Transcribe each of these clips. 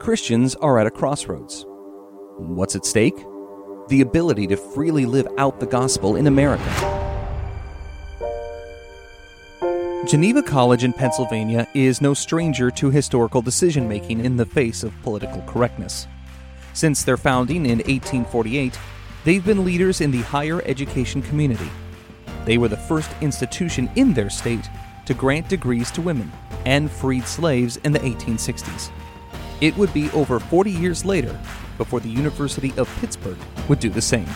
Christians are at a crossroads. What's at stake? The ability to freely live out the gospel in America. Geneva College in Pennsylvania is no stranger to historical decision making in the face of political correctness. Since their founding in 1848, they've been leaders in the higher education community. They were the first institution in their state to grant degrees to women and freed slaves in the 1860s. It would be over 40 years later before the University of Pittsburgh would do the same.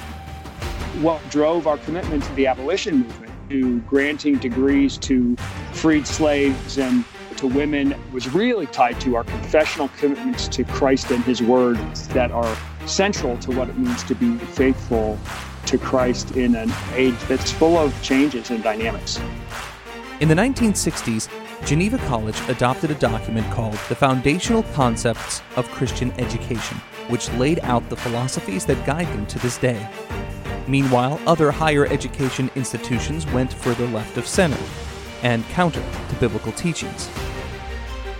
What drove our commitment to the abolition movement, to granting degrees to freed slaves and to women, was really tied to our confessional commitments to Christ and His Word that are central to what it means to be faithful to Christ in an age that's full of changes and dynamics. In the 1960s, Geneva College adopted a document called The Foundational Concepts of Christian Education, which laid out the philosophies that guide them to this day. Meanwhile, other higher education institutions went further left of center and counter to biblical teachings.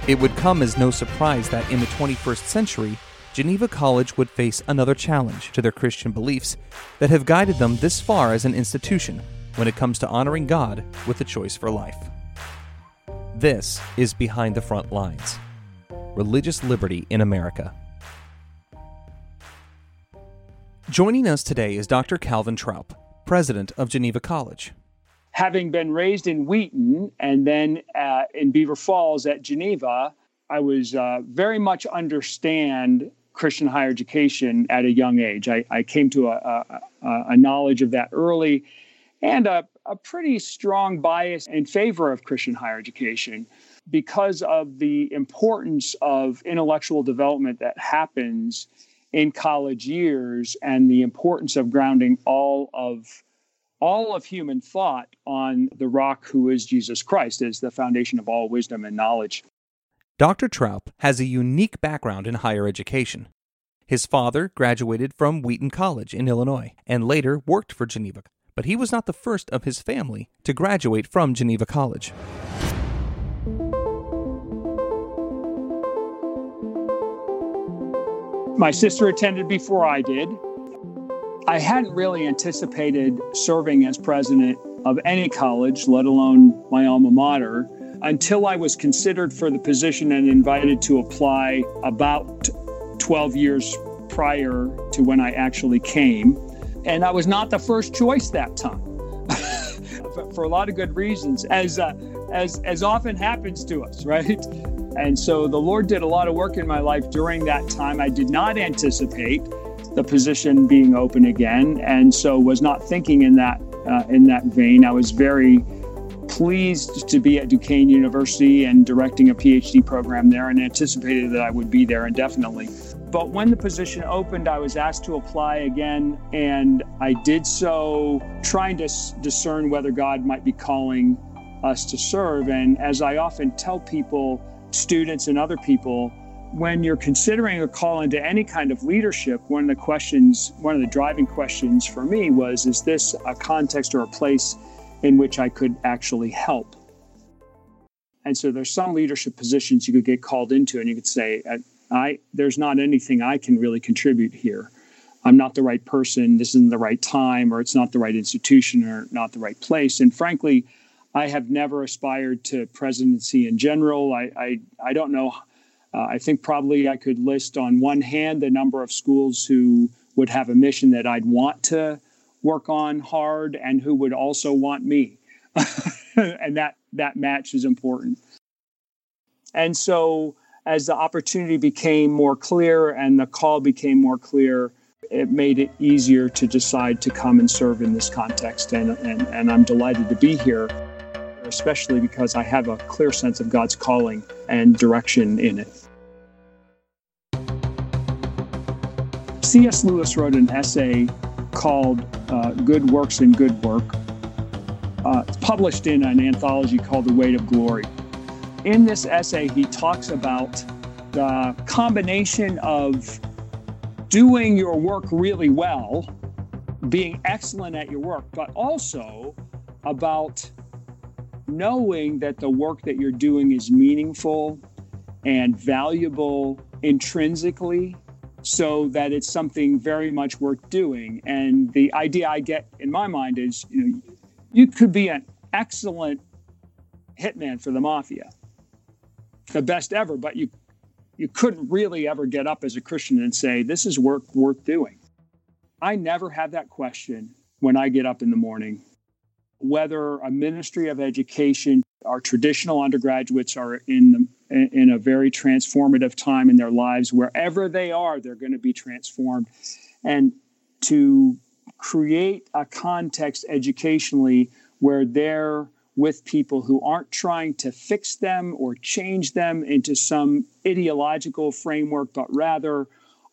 It would come as no surprise that in the 21st century, Geneva College would face another challenge to their Christian beliefs that have guided them this far as an institution when it comes to honoring God with a choice for life. This is Behind the Front Lines Religious Liberty in America. Joining us today is Dr. Calvin Troup, president of Geneva College. Having been raised in Wheaton and then uh, in Beaver Falls at Geneva, I was uh, very much understand Christian higher education at a young age. I, I came to a, a, a knowledge of that early and a, a pretty strong bias in favor of Christian higher education because of the importance of intellectual development that happens in college years and the importance of grounding all of all of human thought on the rock who is Jesus Christ as the foundation of all wisdom and knowledge. Dr. Troup has a unique background in higher education. His father graduated from Wheaton College in Illinois and later worked for Geneva but he was not the first of his family to graduate from Geneva College. My sister attended before I did. I hadn't really anticipated serving as president of any college, let alone my alma mater, until I was considered for the position and invited to apply about 12 years prior to when I actually came. And I was not the first choice that time for a lot of good reasons, as, uh, as, as often happens to us, right? And so the Lord did a lot of work in my life during that time. I did not anticipate the position being open again, and so was not thinking in that uh, in that vein. I was very pleased to be at Duquesne University and directing a PhD program there, and anticipated that I would be there indefinitely. But when the position opened, I was asked to apply again, and I did so trying to discern whether God might be calling us to serve. And as I often tell people, students and other people, when you're considering a call into any kind of leadership, one of the questions, one of the driving questions for me was is this a context or a place in which I could actually help? And so there's some leadership positions you could get called into, and you could say, uh, I there's not anything I can really contribute here. I'm not the right person. This isn't the right time, or it's not the right institution, or not the right place. And frankly, I have never aspired to presidency in general. I I, I don't know. Uh, I think probably I could list on one hand the number of schools who would have a mission that I'd want to work on hard, and who would also want me. and that that match is important. And so as the opportunity became more clear and the call became more clear, it made it easier to decide to come and serve in this context. And, and, and I'm delighted to be here, especially because I have a clear sense of God's calling and direction in it. C.S. Lewis wrote an essay called uh, Good Works and Good Work. Uh, it's published in an anthology called The Weight of Glory in this essay, he talks about the combination of doing your work really well, being excellent at your work, but also about knowing that the work that you're doing is meaningful and valuable intrinsically so that it's something very much worth doing. And the idea I get in my mind is, you know, you could be an excellent hitman for the mafia, the best ever, but you you couldn't really ever get up as a Christian and say, this is work worth doing. I never have that question when I get up in the morning. Whether a ministry of education, our traditional undergraduates are in the, in a very transformative time in their lives. Wherever they are, they're going to be transformed. And to create a context educationally where they're with people who aren't trying to fix them or change them into some ideological framework, but rather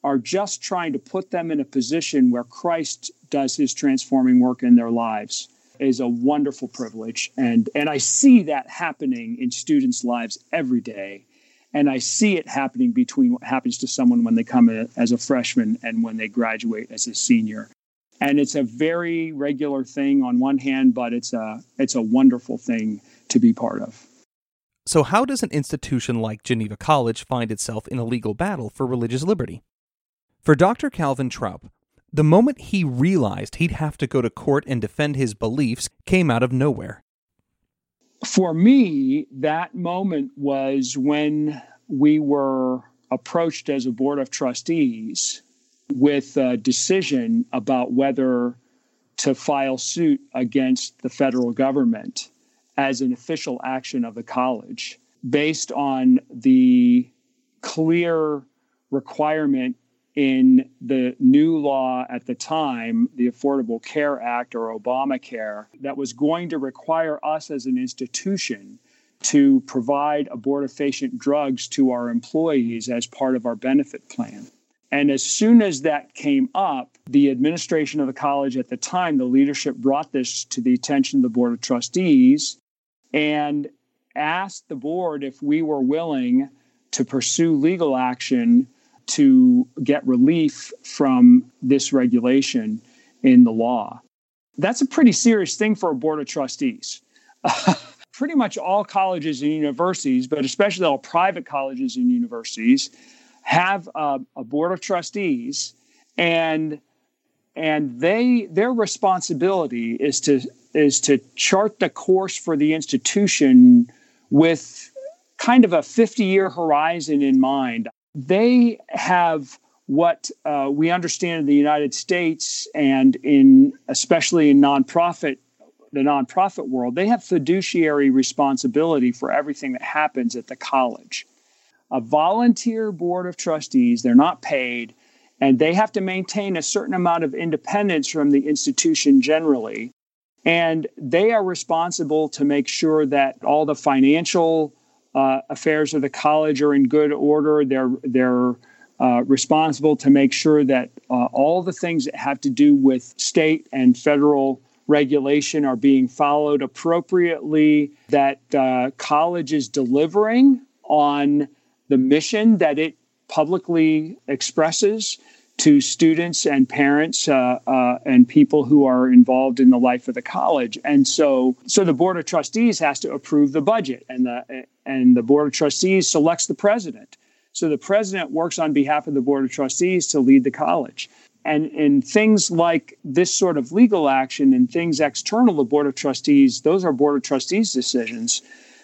are just trying to put them in a position where Christ does his transforming work in their lives is a wonderful privilege. And, and I see that happening in students' lives every day. And I see it happening between what happens to someone when they come as a freshman and when they graduate as a senior and it's a very regular thing on one hand, but it's a it's a wonderful thing to be part of. So, how does an institution like Geneva College find itself in a legal battle for religious liberty? For Dr. Calvin Troup, the moment he realized he'd have to go to court and defend his beliefs came out of nowhere. For me, that moment was when we were approached as a board of trustees with a decision about whether to file suit against the federal government as an official action of the college based on the clear requirement in the new law at the time, the Affordable Care Act or Obamacare, that was going to require us as an institution to provide abortifacient drugs to our employees as part of our benefit plan. And as soon as that came up, the administration of the college at the time, the leadership brought this to the attention of the Board of Trustees and asked the board if we were willing to pursue legal action to get relief from this regulation in the law. That's a pretty serious thing for a Board of Trustees. pretty much all colleges and universities, but especially all private colleges and universities, have a, a board of trustees and and they their responsibility is to is to chart the course for the institution with kind of a 50 year horizon in mind. They have what uh, we understand in the united states and in especially in nonprofit the nonprofit world they have fiduciary responsibility for everything that happens at the college a volunteer board of trustees. They're not paid, and they have to maintain a certain amount of independence from the institution generally. And they are responsible to make sure that all the financial uh, affairs of the college are in good order. They're they're uh, responsible to make sure that uh, all the things that have to do with state and federal regulation are being followed appropriately. That uh, college is delivering on the mission that it publicly expresses to students and parents uh, uh, and people who are involved in the life of the college. And so, so the board of trustees has to approve the budget, and the and the board of trustees selects the president. So the president works on behalf of the board of trustees to lead the college. And in things like this sort of legal action and things external to the board of trustees, those are board of trustees decisions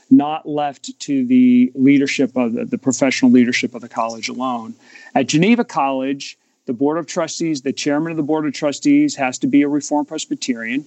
not left to the leadership of the, the professional leadership of the college alone. At Geneva College, the board of trustees, the chairman of the board of trustees has to be a Reformed Presbyterian,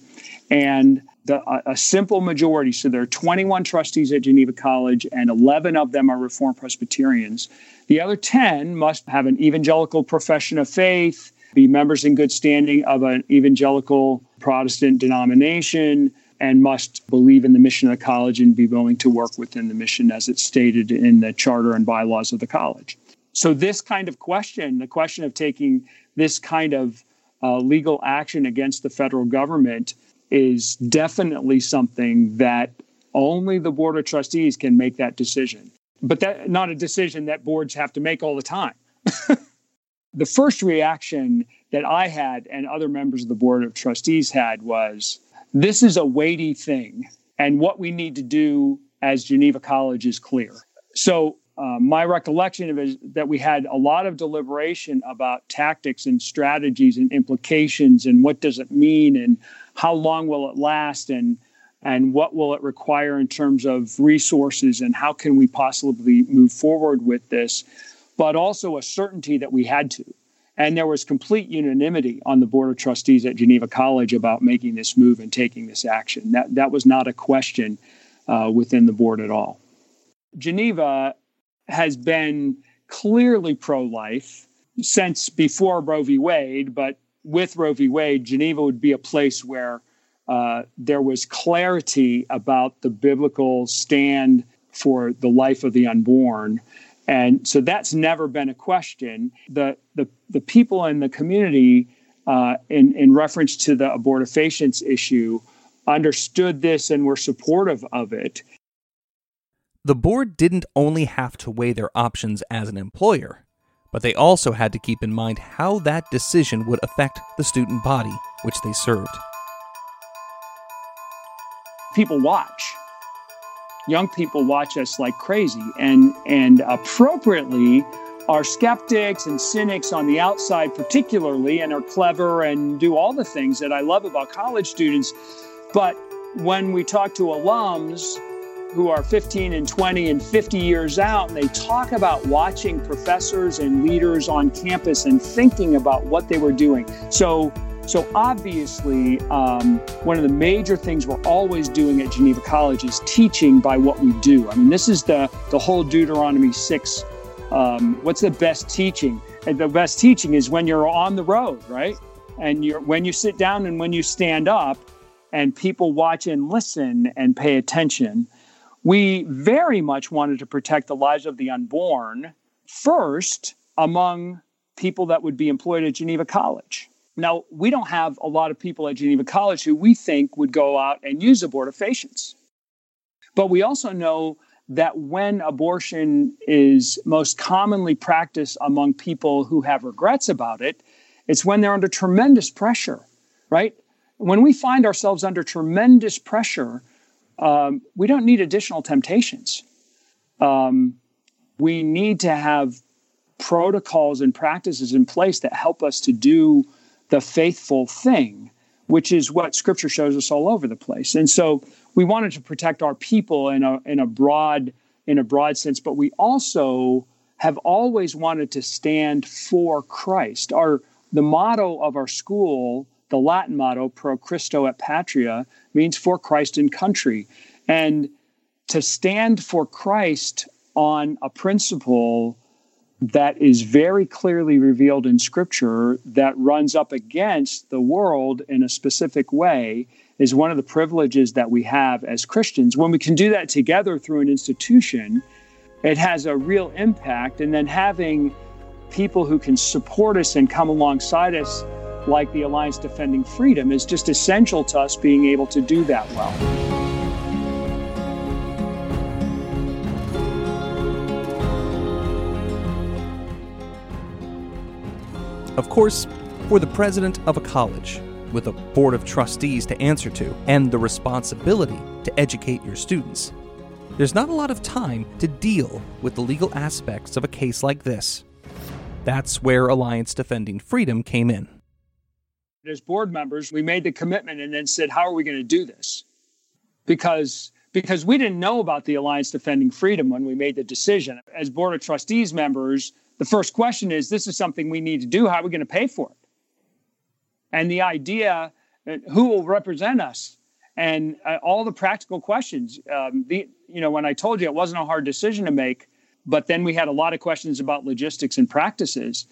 and the, a, a, simple majority. So there are 21 trustees at Geneva College, and 11 of them are Reformed Presbyterians. The other 10 must have an evangelical profession of faith, be members in good standing of an evangelical Protestant denomination, and must believe in the mission of the college and be willing to work within the mission as it's stated in the charter and bylaws of the college. So, this kind of question, the question of taking this kind of uh, legal action against the federal government, is definitely something that only the board of trustees can make that decision. But that not a decision that boards have to make all the time. the first reaction that I had and other members of the board of trustees had was, this is a weighty thing. And what we need to do as Geneva College is clear. So, uh, my recollection of it is that we had a lot of deliberation about tactics and strategies and implications and what does it mean and how long will it last and and what will it require in terms of resources and how can we possibly move forward with this but also a certainty that we had to and there was complete unanimity on the board of trustees at geneva college about making this move and taking this action. That that was not a question uh, within the board at all. Geneva has been clearly pro-life since before roe v. Wade but with roe v. Wade geneva would be a place where uh, there was clarity about the biblical stand for the life of the unborn. And so that's never been a question. The, the, the people in the community, uh, in, in reference to the abortifacients issue, understood this and were supportive of it. The board didn't only have to weigh their options as an employer, but they also had to keep in mind how that decision would affect the student body which they served people watch. Young people watch us like crazy, and and appropriately, are skeptics and cynics on the outside, particularly, and are clever and do all the things that I love about college students. But when we talk to alums who are 15 and 20 and 50 years out, and they talk about watching professors and leaders on campus and thinking about what they were doing. So so, obviously, um, one of the major things we're always doing at Geneva College is teaching by what we do. I mean, this is the, the whole Deuteronomy 6. Um, what's the best teaching? And the best teaching is when you're on the road, right? And you're, when you sit down and when you stand up, and people watch and listen and pay attention. We very much wanted to protect the lives of the unborn first among people that would be employed at Geneva College. Now, we don't have a lot of people at Geneva College who we think would go out and use abortifacients. But we also know that when abortion is most commonly practiced among people who have regrets about it, it's when they're under tremendous pressure, right? When we find ourselves under tremendous pressure, um, we don't need additional temptations. Um, we need to have protocols and practices in place that help us to do the faithful thing, which is what scripture shows us all over the place. And so we wanted to protect our people in a in a broad in a broad sense, but we also have always wanted to stand for Christ. Our the motto of our school, the Latin motto pro Christo et patria, means for Christ and country. And to stand for Christ on a principle that is very clearly revealed in scripture that runs up against the world in a specific way is one of the privileges that we have as Christians. When we can do that together through an institution, it has a real impact. And then having people who can support us and come alongside us, like the Alliance Defending Freedom, is just essential to us being able to do that well. Course, for the president of a college, with a board of trustees to answer to, and the responsibility to educate your students, there's not a lot of time to deal with the legal aspects of a case like this. That's where Alliance Defending Freedom came in. As board members, we made the commitment and then said, How are we going to do this? Because because we didn't know about the Alliance Defending Freedom when we made the decision. As Board of Trustees members, the first question is this is something we need to do. How are we going to pay for it? And the idea uh, who will represent us and uh, all the practical questions. Um, the, you know, when I told you it wasn't a hard decision to make, but then we had a lot of questions about logistics and practices.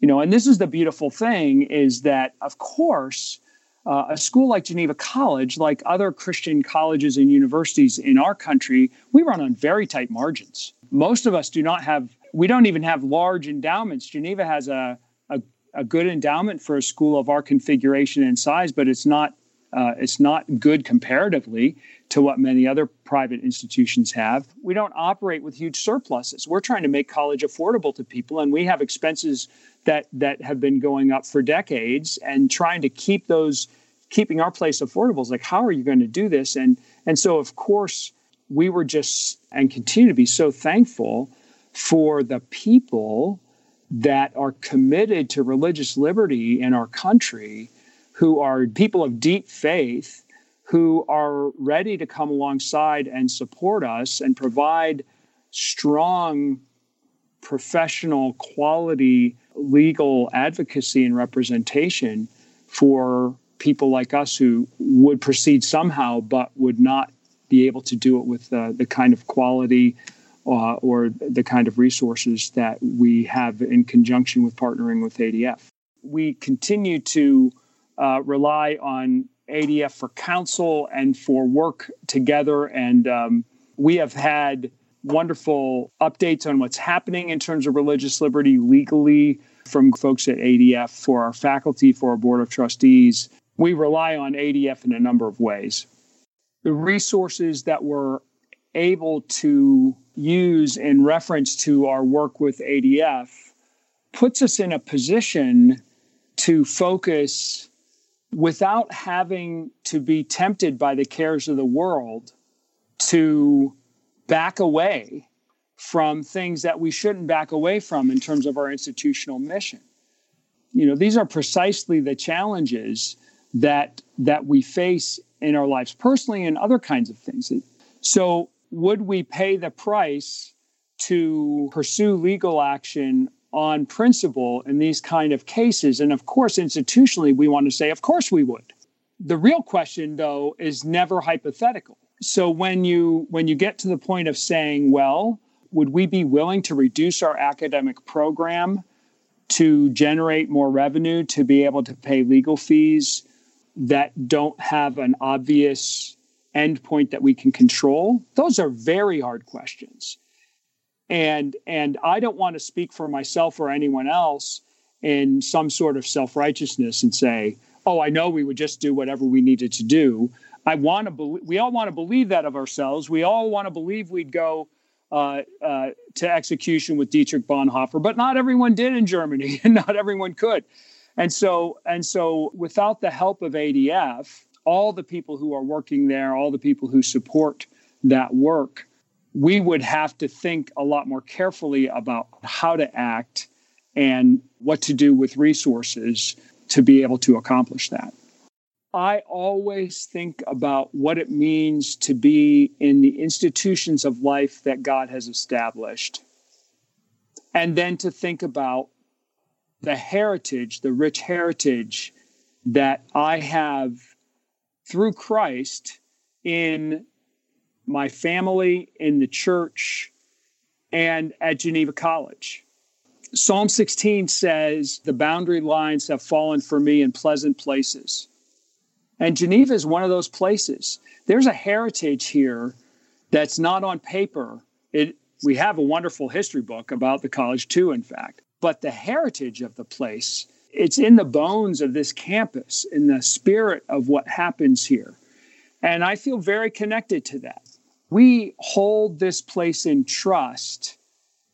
You know, and this is the beautiful thing is that, of course, uh, a school like Geneva College, like other Christian colleges and universities in our country, we run on very tight margins. Most of us do not have we don't even have large endowments. Geneva has a, a, a, good endowment for a school of our configuration and size, but it's not uh, it's not good comparatively to what many other private institutions have. We don't operate with huge surpluses. We're trying to make college affordable to people, and we have expenses that that have been going up for decades. And trying to keep those, keeping our place affordable is like, how are you going to do this? And and so, of course, we were just and continue to be so thankful for the people that are committed to religious liberty in our country, who are people of deep faith, who are ready to come alongside and support us and provide strong professional quality legal advocacy and representation for people like us who would proceed somehow but would not be able to do it with uh, the kind of quality uh, or the kind of resources that we have in conjunction with partnering with ADF. We continue to uh, rely on ADF for counsel and for work together, and um, we have had wonderful updates on what's happening in terms of religious liberty legally from folks at ADF for our faculty, for our board of trustees. We rely on ADF in a number of ways. The resources that we're able to use in reference to our work with ADF puts us in a position to focus without having to be tempted by the cares of the world to back away from things that we shouldn't back away from in terms of our institutional mission. You know, these are precisely the challenges that that we face in our lives personally and other kinds of things. So would we pay the price to pursue legal action on principle in these kind of cases? And of course, institutionally, we want to say, of course we would. The real question, though, is never hypothetical. So when you when you get to the point of saying, well, would we be willing to reduce our academic program to generate more revenue to be able to pay legal fees that don't have an obvious endpoint that we can control? Those are very hard questions. And and I don't want to speak for myself or anyone else in some sort of self-righteousness and say, "Oh, I know we would just do whatever we needed to do." I want to believe we all want to believe that of ourselves. We all want to believe we'd go uh, uh, to execution with Dietrich Bonhoeffer, but not everyone did in Germany, and not everyone could. And so, and so, without the help of ADF, all the people who are working there, all the people who support that work, we would have to think a lot more carefully about how to act and what to do with resources to be able to accomplish that. I always think about what it means to be in the institutions of life that God has established. And then to think about the heritage, the rich heritage that I have through Christ in my family, in the church, and at Geneva College. Psalm 16 says, The boundary lines have fallen for me in pleasant places. And Geneva is one of those places. There's a heritage here that's not on paper. It, we have a wonderful history book about the college, too, in fact. But the heritage of the place it's in the bones of this campus, in the spirit of what happens here. And I feel very connected to that. We hold this place in trust,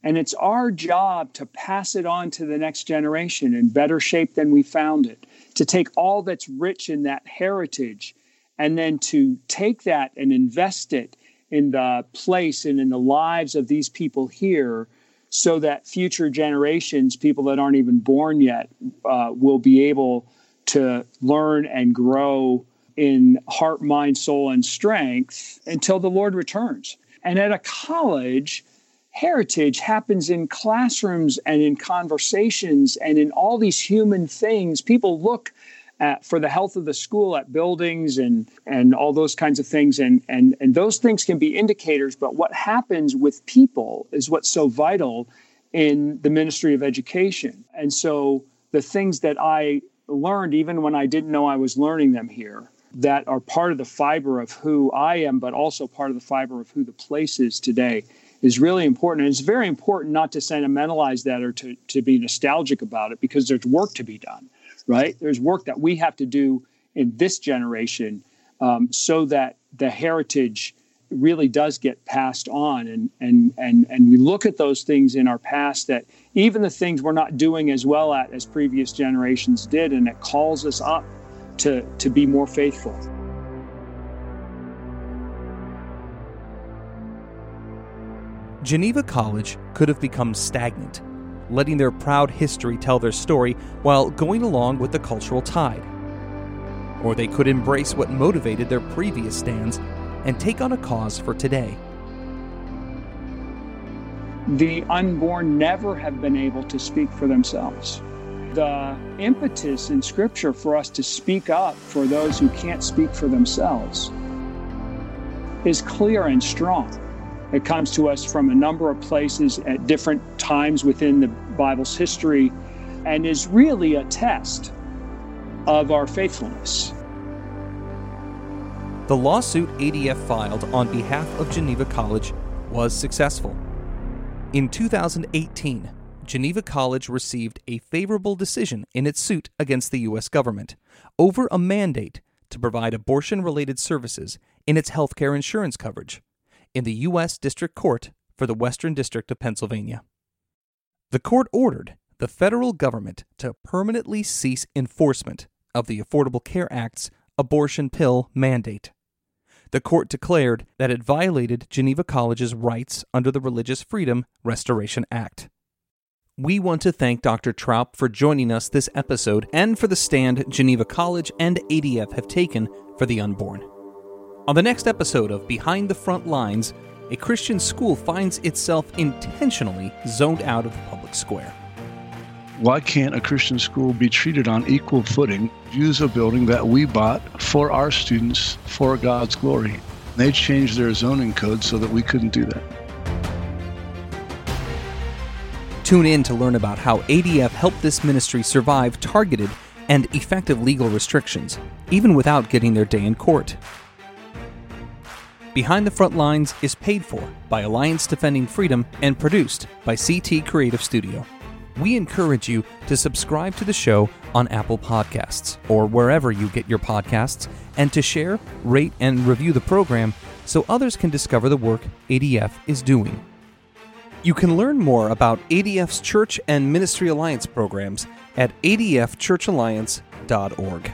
and it's our job to pass it on to the next generation in better shape than we found it, to take all that's rich in that heritage and then to take that and invest it in the place and in the lives of these people here so that future generations, people that aren't even born yet, uh, will be able to learn and grow in heart, mind, soul, and strength until the Lord returns. And at a college, heritage happens in classrooms and in conversations and in all these human things. People look at, for the health of the school at buildings and and all those kinds of things. And and and those things can be indicators but what happens with people is what's so vital in the ministry of education. And so the things that i learned even when i didn't know i was learning them here that are part of the fiber of who i am but also part of the fiber of who the place is today is really important. And it's very important not to sentimentalize that or to, to be nostalgic about it because there's work to be done right? There's work that we have to do in this generation um, so that the heritage really does get passed on and and and and we look at those things in our past that even the things we're not doing as well at as previous generations did and it calls us up to to be more faithful Geneva College could have become stagnant, letting their proud history tell their story while going along with the cultural tide. Or they could embrace what motivated their previous stands and take on a cause for today. The unborn never have been able to speak for themselves. The impetus in Scripture for us to speak up for those who can't speak for themselves is clear and strong. It comes to us from a number of places at different times within the Bible's history and is really a test of our faithfulness. The lawsuit ADF filed on behalf of Geneva College was successful. In 2018, Geneva College received a favorable decision in its suit against the U.S. government over a mandate to provide abortion related services in its healthcare insurance coverage in the U.S. District Court for the Western District of Pennsylvania. The court ordered the federal government to permanently cease enforcement of the Affordable Care Act's abortion pill mandate. The court declared that it violated Geneva College's rights under the Religious Freedom Restoration Act. We want to thank Dr. Troup for joining us this episode and for the stand Geneva College and ADF have taken for the unborn. On the next episode of Behind the Front Lines, a Christian school finds itself intentionally zoned out of the public square. Why can't a Christian school be treated on equal footing, use a building that we bought for our students for God's glory? They changed their zoning code so that we couldn't do that. Tune in to learn about how ADF helped this ministry survive targeted and effective legal restrictions, even without getting their day in court. Behind the Front Lines is paid for by Alliance Defending Freedom and produced by CT Creative Studio. We encourage you to subscribe to the show on Apple Podcasts or wherever you get your podcasts and to share, rate, and review the program so others can discover the work ADF is doing. You can learn more about ADF's Church and Ministry Alliance programs at adfchurchalliance.org.